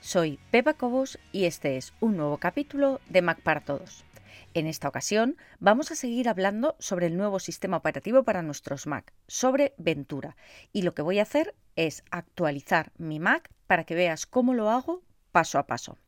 soy Pepa Cobos y este es un nuevo capítulo de Mac para Todos. En esta ocasión vamos a seguir hablando sobre el nuevo sistema operativo para nuestros Mac, sobre Ventura. Y lo que voy a hacer es actualizar mi Mac para que veas cómo lo hago paso a paso.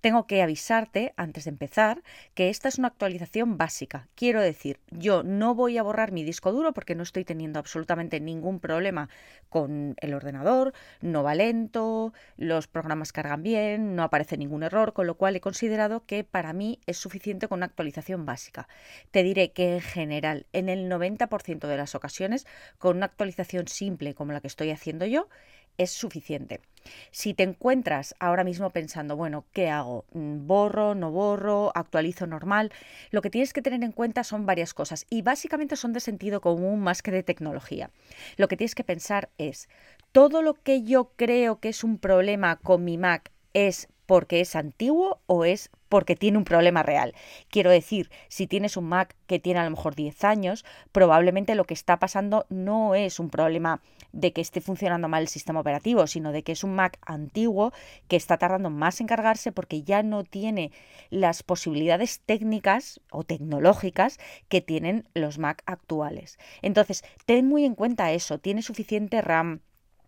Tengo que avisarte, antes de empezar, que esta es una actualización básica. Quiero decir, yo no voy a borrar mi disco duro porque no estoy teniendo absolutamente ningún problema con el ordenador, no va lento, los programas cargan bien, no aparece ningún error, con lo cual he considerado que para mí es suficiente con una actualización básica. Te diré que en general, en el 90% de las ocasiones, con una actualización simple como la que estoy haciendo yo, es suficiente. Si te encuentras ahora mismo pensando, bueno, ¿qué hago? Mm, ¿Borro, no borro, actualizo normal? Lo que tienes que tener en cuenta son varias cosas y básicamente son de sentido común más que de tecnología. Lo que tienes que pensar es, ¿todo lo que yo creo que es un problema con mi Mac es porque es antiguo o es porque tiene un problema real. Quiero decir, si tienes un Mac que tiene a lo mejor 10 años, probablemente lo que está pasando no es un problema de que esté funcionando mal el sistema operativo, sino de que es un Mac antiguo que está tardando más en cargarse porque ya no tiene las posibilidades técnicas o tecnológicas que tienen los Mac actuales. Entonces, ten muy en cuenta eso, tiene suficiente RAM,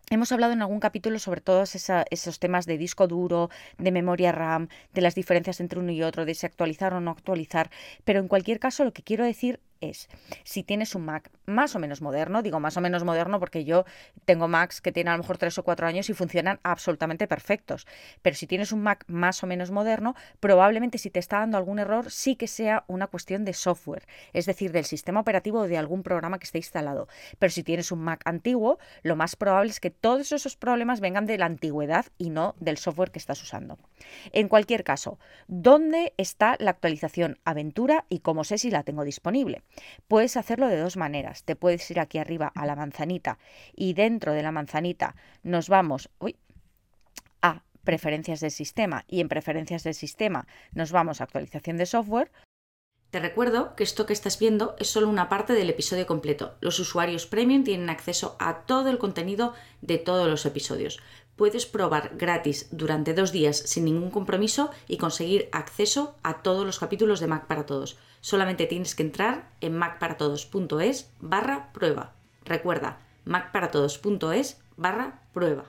Hemos hablado en algún capítulo sobre todos esos temas de disco duro, de memoria RAM, de las diferencias entre uno y otro, de si actualizar o no actualizar, pero en cualquier caso lo que quiero decir es, si tienes un Mac más o menos moderno, digo más o menos moderno porque yo tengo Macs que tienen a lo mejor 3 o 4 años y funcionan absolutamente perfectos, pero si tienes un Mac más o menos moderno, probablemente si te está dando algún error sí que sea una cuestión de software, es decir, del sistema operativo o de algún programa que esté instalado. Pero si tienes un Mac antiguo, lo más probable es que todos esos problemas vengan de la antigüedad y no del software que estás usando. En cualquier caso, ¿dónde está la actualización Aventura y cómo sé si la tengo disponible? Puedes hacerlo de dos maneras. Te puedes ir aquí arriba a la manzanita y dentro de la manzanita nos vamos a preferencias del sistema y en preferencias del sistema nos vamos a actualización de software. Te recuerdo que esto que estás viendo es solo una parte del episodio completo. Los usuarios premium tienen acceso a todo el contenido de todos los episodios. Puedes probar gratis durante dos días sin ningún compromiso y conseguir acceso a todos los capítulos de Mac para Todos. Solamente tienes que entrar en macparatodos.es barra prueba. Recuerda, macparatodos.es barra prueba.